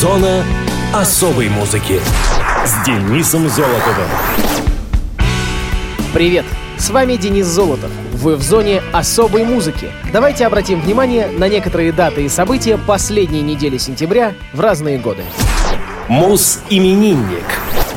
Зона особой музыки с Денисом Золотовым. Привет! С вами Денис Золотов. Вы в зоне особой музыки. Давайте обратим внимание на некоторые даты и события последней недели сентября в разные годы. Мус-именинник.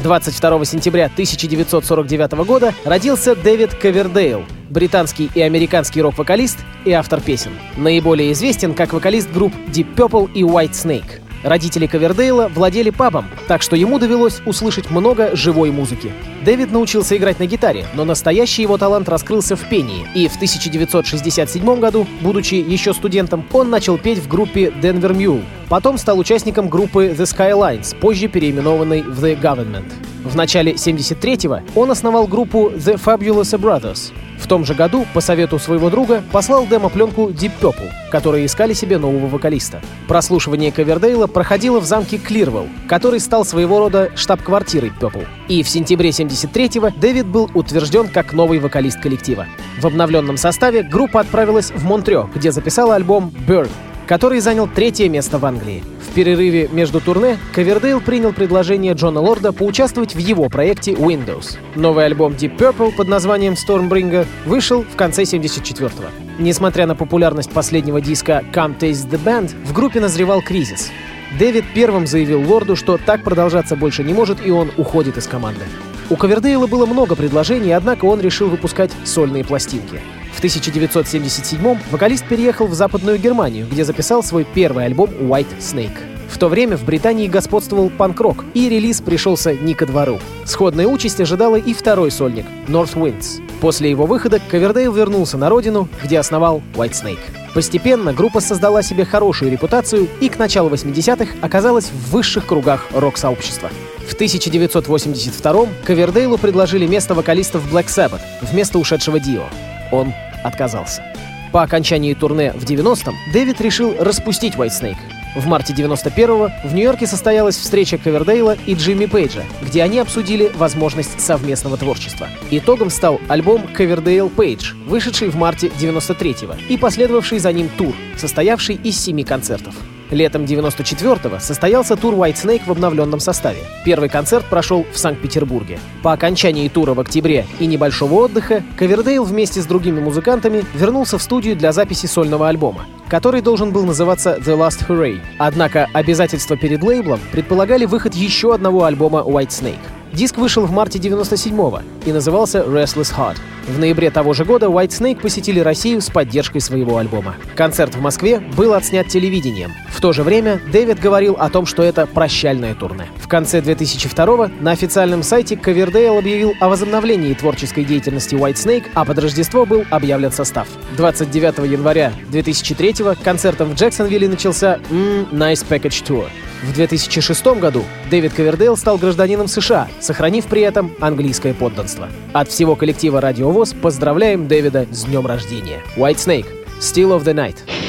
22 сентября 1949 года родился Дэвид Ковердейл, британский и американский рок-вокалист и автор песен. Наиболее известен как вокалист групп Deep Purple и White Snake. Родители Ковердейла владели пабом, так что ему довелось услышать много живой музыки. Дэвид научился играть на гитаре, но настоящий его талант раскрылся в пении, и в 1967 году, будучи еще студентом, он начал петь в группе Denver Mule. Потом стал участником группы The Skylines, позже переименованной в The Government. В начале 73-го он основал группу The Fabulous Brothers. В том же году, по совету своего друга, послал демо-пленку Deep Purple, которые искали себе нового вокалиста. Прослушивание Ковердейла проходило в замке Клирвелл, который стал своего рода штаб-квартирой Purple. И в сентябре 73-го Дэвид был утвержден как новый вокалист коллектива. В обновленном составе группа отправилась в Монтрео, где записала альбом «Burn», который занял третье место в Англии. В перерыве между турне Ковердейл принял предложение Джона Лорда поучаствовать в его проекте Windows. Новый альбом Deep Purple под названием Stormbringer вышел в конце 74-го. Несмотря на популярность последнего диска Come Taste the Band, в группе назревал кризис. Дэвид первым заявил Лорду, что так продолжаться больше не может, и он уходит из команды. У Ковердейла было много предложений, однако он решил выпускать сольные пластинки. В 1977 вокалист переехал в Западную Германию, где записал свой первый альбом White Snake. В то время в Британии господствовал панк-рок, и релиз пришелся не ко двору. Сходная участь ожидала и второй сольник — North Winds. После его выхода Ковердейл вернулся на родину, где основал White Snake. Постепенно группа создала себе хорошую репутацию и к началу 80-х оказалась в высших кругах рок-сообщества. В 1982-м Ковердейлу предложили место вокалиста в Black Sabbath вместо ушедшего Дио. Он отказался. По окончании турне в 90-м Дэвид решил распустить Whitesnake. В марте 91-го в Нью-Йорке состоялась встреча Ковердейла и Джимми Пейджа, где они обсудили возможность совместного творчества. Итогом стал альбом Ковердейл Пейдж, вышедший в марте 93-го и последовавший за ним тур, состоявший из семи концертов. Летом 94-го состоялся тур White Snake в обновленном составе. Первый концерт прошел в Санкт-Петербурге. По окончании тура в октябре и небольшого отдыха Ковердейл вместе с другими музыкантами вернулся в студию для записи сольного альбома, который должен был называться The Last Hooray. Однако обязательства перед лейблом предполагали выход еще одного альбома White Snake. Диск вышел в марте 97-го и назывался Restless Heart. В ноябре того же года White Snake посетили Россию с поддержкой своего альбома. Концерт в Москве был отснят телевидением. В то же время Дэвид говорил о том, что это прощальное турне. В конце 2002 на официальном сайте Ковердейл объявил о возобновлении творческой деятельности White Snake, а под Рождество был объявлен состав. 29 января 2003 концертом в Джексонвилле начался mm, Nice Package Tour. В 2006 году Дэвид Ковердейл стал гражданином США, сохранив при этом английское подданство. От всего коллектива «Радио ВОЗ» поздравляем Дэвида с днем рождения. White Snake, Still of the Night.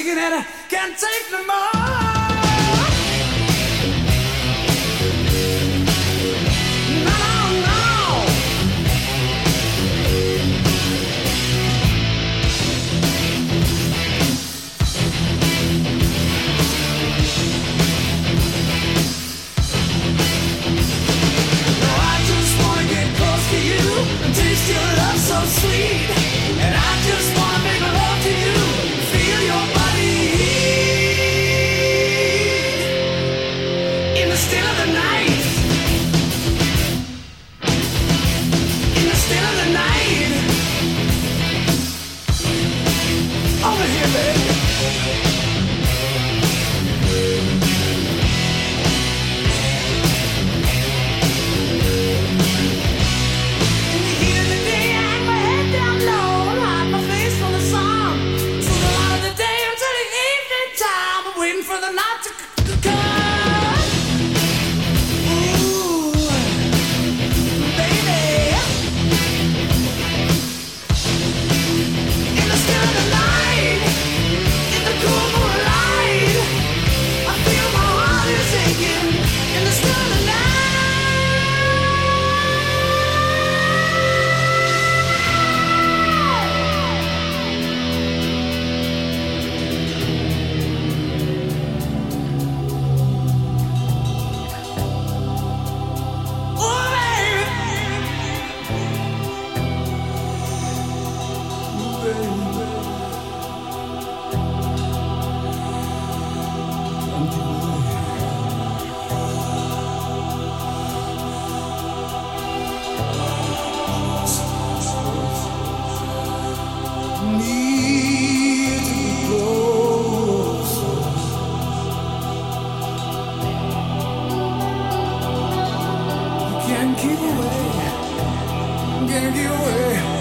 Shaking and I can't take no more. still the night. Can't keep away, can't keep away.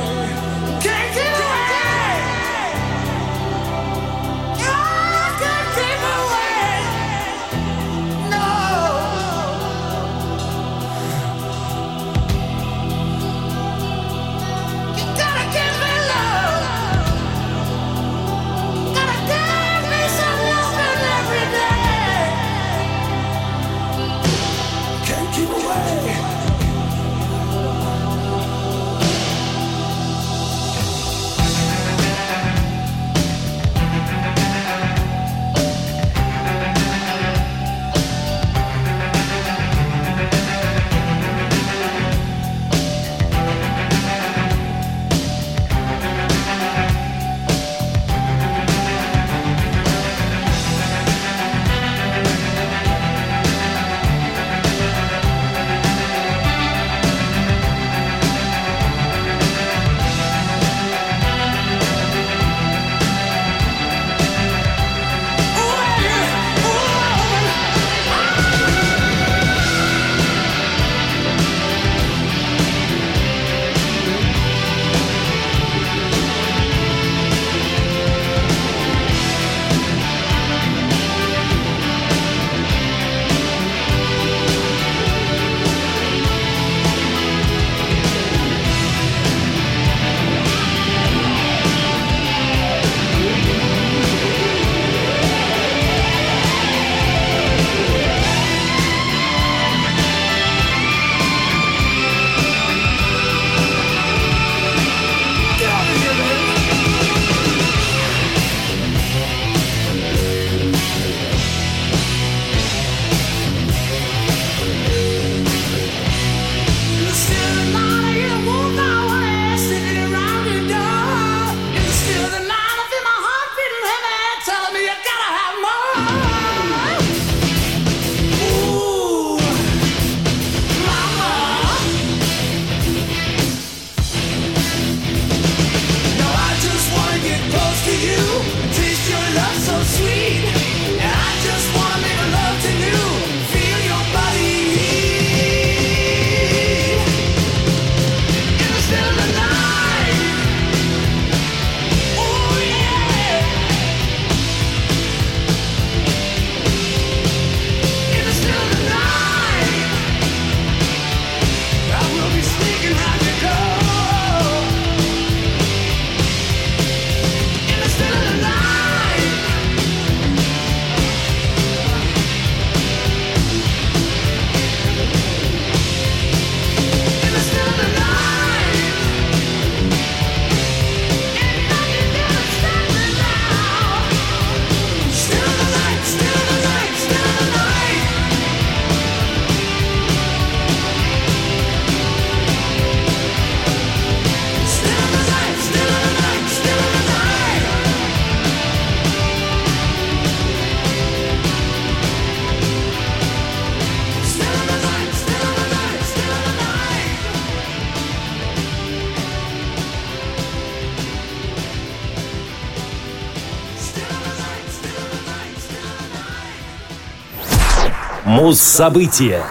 Муз-события.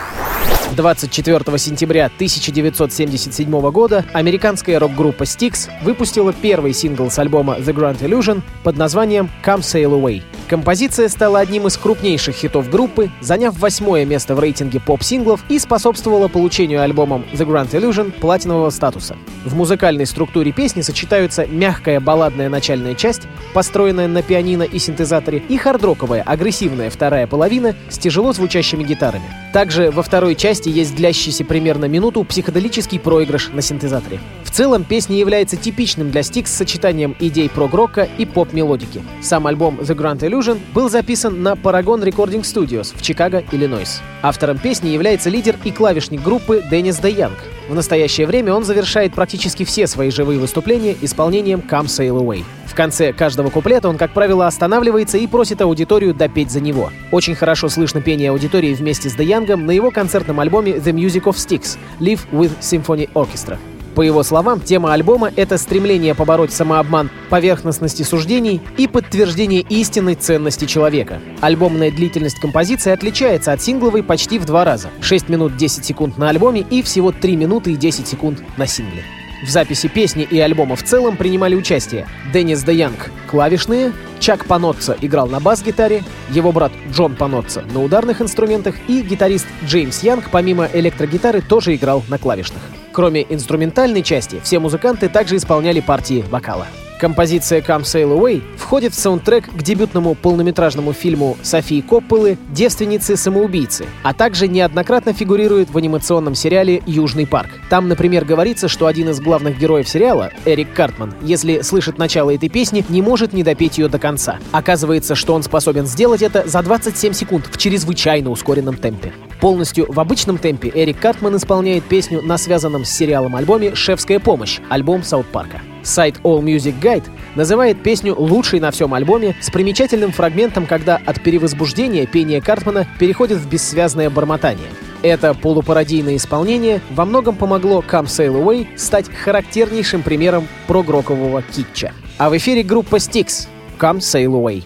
24 сентября 1977 года американская рок-группа Styx выпустила первый сингл с альбома The Grand Illusion под названием Come Sail Away. Композиция стала одним из крупнейших хитов группы, заняв восьмое место в рейтинге поп-синглов и способствовала получению альбомом The Grand Illusion платинового статуса. В музыкальной структуре песни сочетаются мягкая балладная начальная часть, построенная на пианино и синтезаторе, и хардроковая, агрессивная вторая половина с тяжело звучащими гитарами. Также во второй части есть длящийся примерно минуту психоделический проигрыш на синтезаторе. В целом, песня является типичным для Styx сочетанием идей прог-рока и поп-мелодики. Сам альбом The Grand Illusion был записан на Paragon Recording Studios в Чикаго, Иллинойс. Автором песни является лидер и клавишник группы Деннис Де Янг. В настоящее время он завершает практически все свои живые выступления исполнением «Come Sail Away». В конце каждого куплета он, как правило, останавливается и просит аудиторию допеть за него. Очень хорошо слышно пение аудитории вместе с Де Янгом на его концертном альбоме «The Music of Sticks» «Live with Symphony Orchestra». По его словам, тема альбома — это стремление побороть самообман, поверхностности суждений и подтверждение истинной ценности человека. Альбомная длительность композиции отличается от сингловой почти в два раза — 6 минут 10 секунд на альбоме и всего 3 минуты и 10 секунд на сингле. В записи песни и альбома в целом принимали участие Деннис Де Янг — клавишные, Чак Паноцца играл на бас-гитаре, его брат Джон Паноцца на ударных инструментах и гитарист Джеймс Янг помимо электрогитары тоже играл на клавишных. Кроме инструментальной части, все музыканты также исполняли партии вокала. Композиция «Come Sail Away» входит в саундтрек к дебютному полнометражному фильму Софии Копполы «Девственницы-самоубийцы», а также неоднократно фигурирует в анимационном сериале «Южный парк». Там, например, говорится, что один из главных героев сериала, Эрик Картман, если слышит начало этой песни, не может не допеть ее до конца. Оказывается, что он способен сделать это за 27 секунд в чрезвычайно ускоренном темпе. Полностью в обычном темпе Эрик Картман исполняет песню на связанном с сериалом альбоме «Шефская помощь» альбом Саут Парка. Сайт All Music Guide называет песню лучшей на всем альбоме с примечательным фрагментом, когда от перевозбуждения пение Картмана переходит в бессвязное бормотание. Это полупародийное исполнение во многом помогло Come Sail Away стать характернейшим примером прогрокового китча. А в эфире группа Styx Come Sail Away.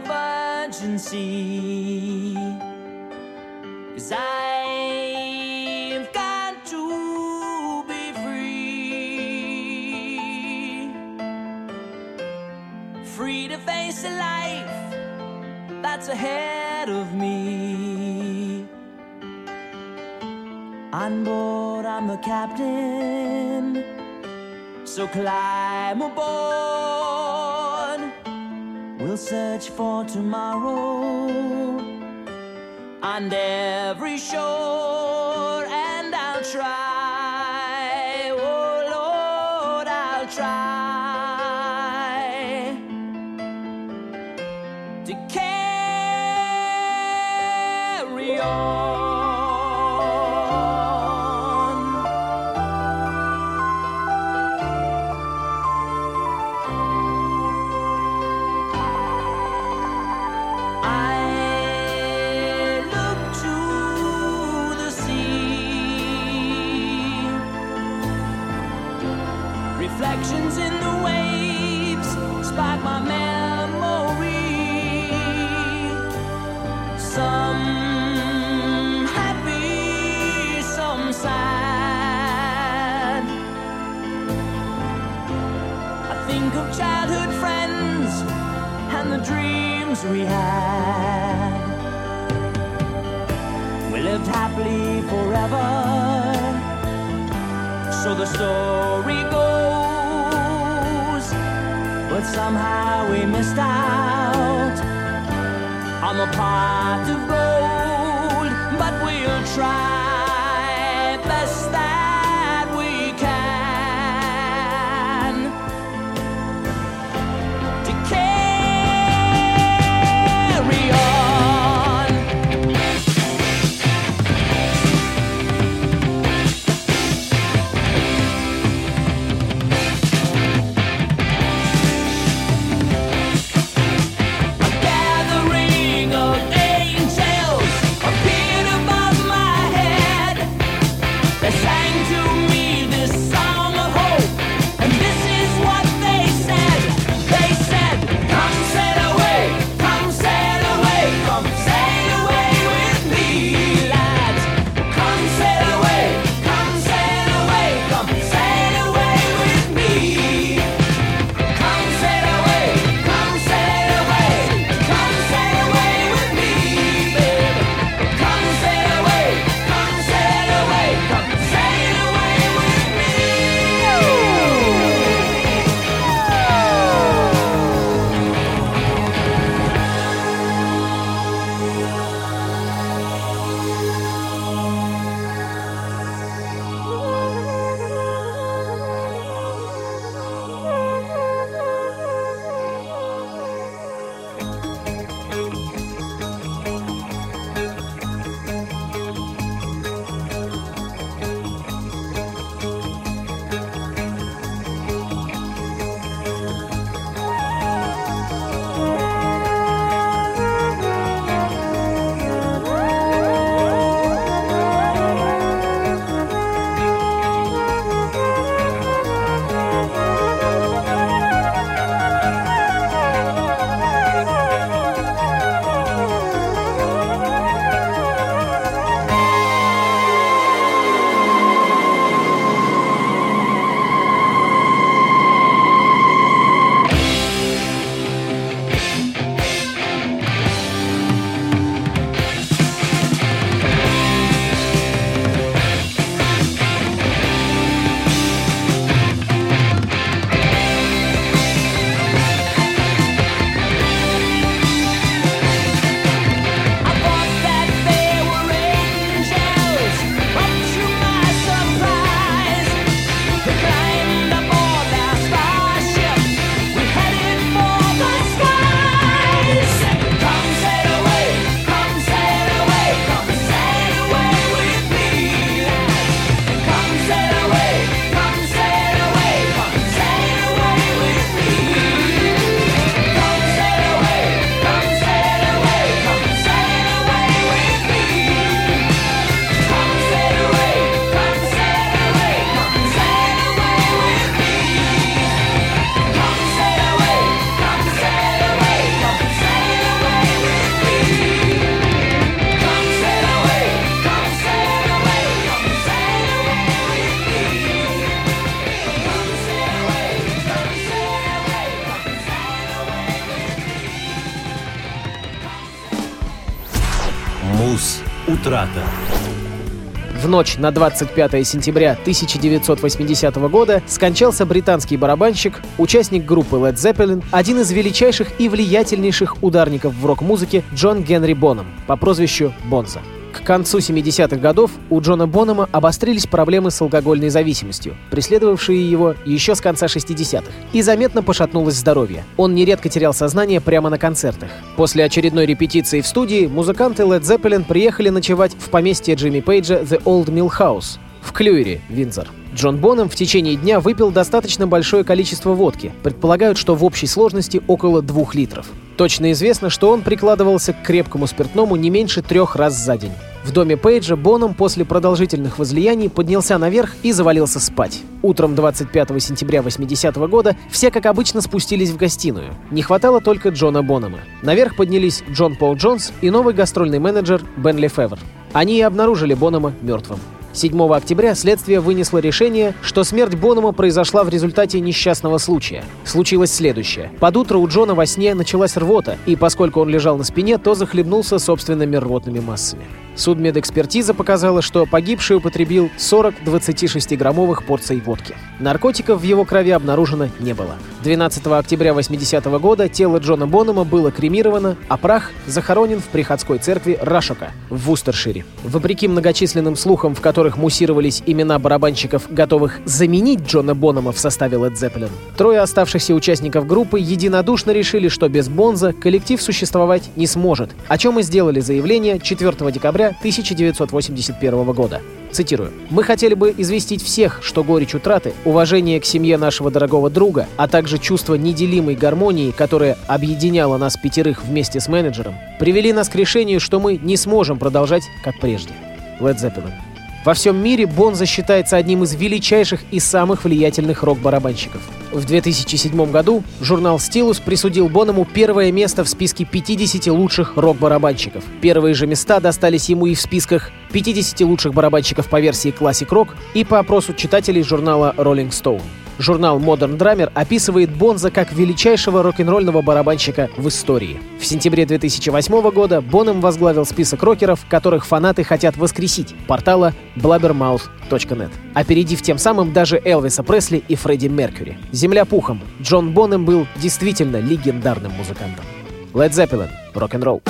The. Cause I've got to be free. Free to face a life that's ahead of me. On board, I'm the captain. So climb aboard. We'll search for tomorrow. On every shore, reflections in the waves spark my memory. Some happy, some sad. I think of childhood friends and the dreams we had. We lived happily forever. So the story goes. But somehow we missed out on the pot of gold. But we'll try «Утрата». В ночь на 25 сентября 1980 года скончался британский барабанщик, участник группы Led Zeppelin, один из величайших и влиятельнейших ударников в рок-музыке Джон Генри Боном по прозвищу Бонза. К концу 70-х годов у Джона Бонома обострились проблемы с алкогольной зависимостью, преследовавшие его еще с конца 60-х, и заметно пошатнулось здоровье. Он нередко терял сознание прямо на концертах. После очередной репетиции в студии музыканты Led Zeppelin приехали ночевать в поместье Джимми Пейджа The Old Mill House в Клюере, Виндзор. Джон Боном в течение дня выпил достаточно большое количество водки. Предполагают, что в общей сложности около двух литров. Точно известно, что он прикладывался к крепкому спиртному не меньше трех раз за день. В доме Пейджа Боном после продолжительных возлияний поднялся наверх и завалился спать. Утром 25 сентября 80 -го года все, как обычно, спустились в гостиную. Не хватало только Джона Бонома. Наверх поднялись Джон Пол Джонс и новый гастрольный менеджер Бенли Февер. Они и обнаружили Бонома мертвым. 7 октября следствие вынесло решение, что смерть Бонома произошла в результате несчастного случая. Случилось следующее. Под утро у Джона во сне началась рвота, и поскольку он лежал на спине, то захлебнулся собственными рвотными массами. Судмедэкспертиза показала, что погибший употребил 40 26-граммовых порций водки. Наркотиков в его крови обнаружено не было. 12 октября 80 -го года тело Джона Бонома было кремировано, а прах захоронен в приходской церкви Рашока в Вустершире. Вопреки многочисленным слухам, в которых муссировались имена барабанщиков, готовых заменить Джона Бонома в составе Led Zeppelin, трое оставшихся участников группы единодушно решили, что без Бонза коллектив существовать не сможет, о чем и сделали заявление 4 декабря 1981 года. Цитирую. «Мы хотели бы известить всех, что горечь утраты, уважение к семье нашего дорогого друга, а также чувство неделимой гармонии, которое объединяло нас пятерых вместе с менеджером, привели нас к решению, что мы не сможем продолжать как прежде». Led Zeppelin. Во всем мире Бонза считается одним из величайших и самых влиятельных рок-барабанщиков. В 2007 году журнал Stylus присудил Боному первое место в списке 50 лучших рок-барабанщиков. Первые же места достались ему и в списках 50 лучших барабанщиков по версии Rock и по опросу читателей журнала Rolling Stone. Журнал Modern Drummer описывает Бонза как величайшего рок-н-ролльного барабанщика в истории. В сентябре 2008 года Боном возглавил список рокеров, которых фанаты хотят воскресить, портала blabbermouth.net, опередив тем самым даже Элвиса Пресли и Фредди Меркьюри. Земля пухом. Джон Бонем был действительно легендарным музыкантом. Led Zeppelin. Рок-н-ролл.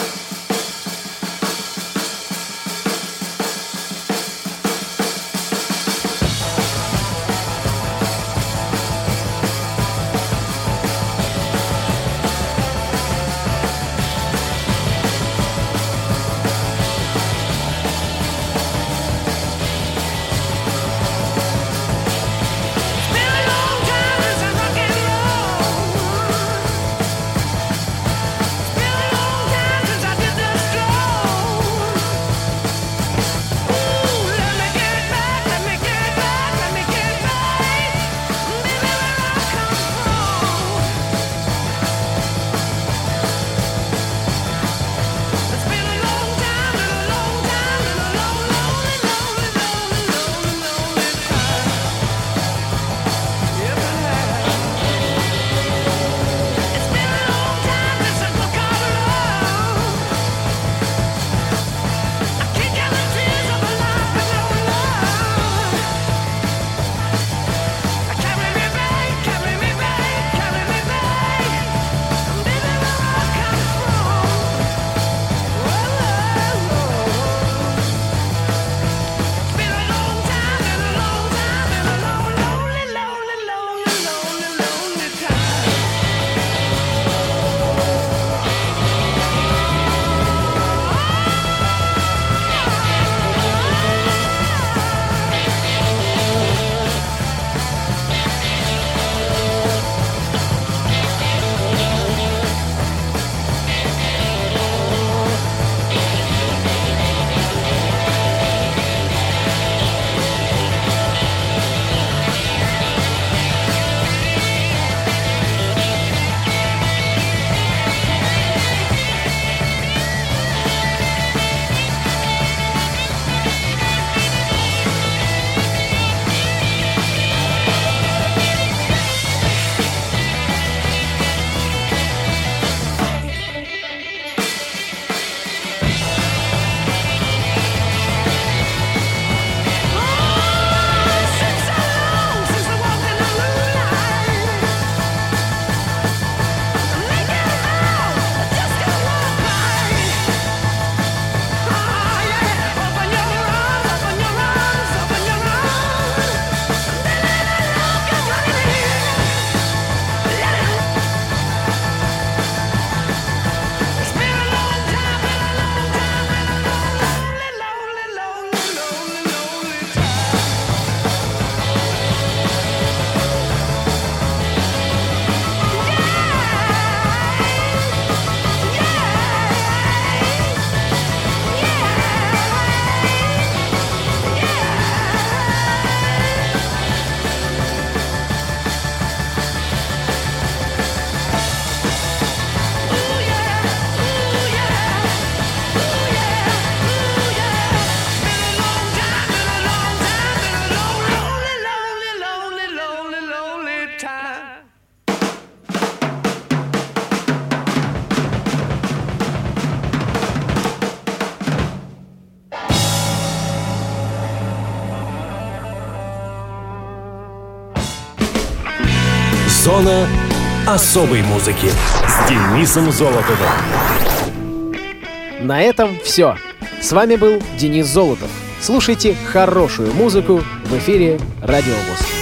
Особой музыки с Денисом Золотовым. На этом все. С вами был Денис Золотов. Слушайте хорошую музыку в эфире Радио ВОЗ.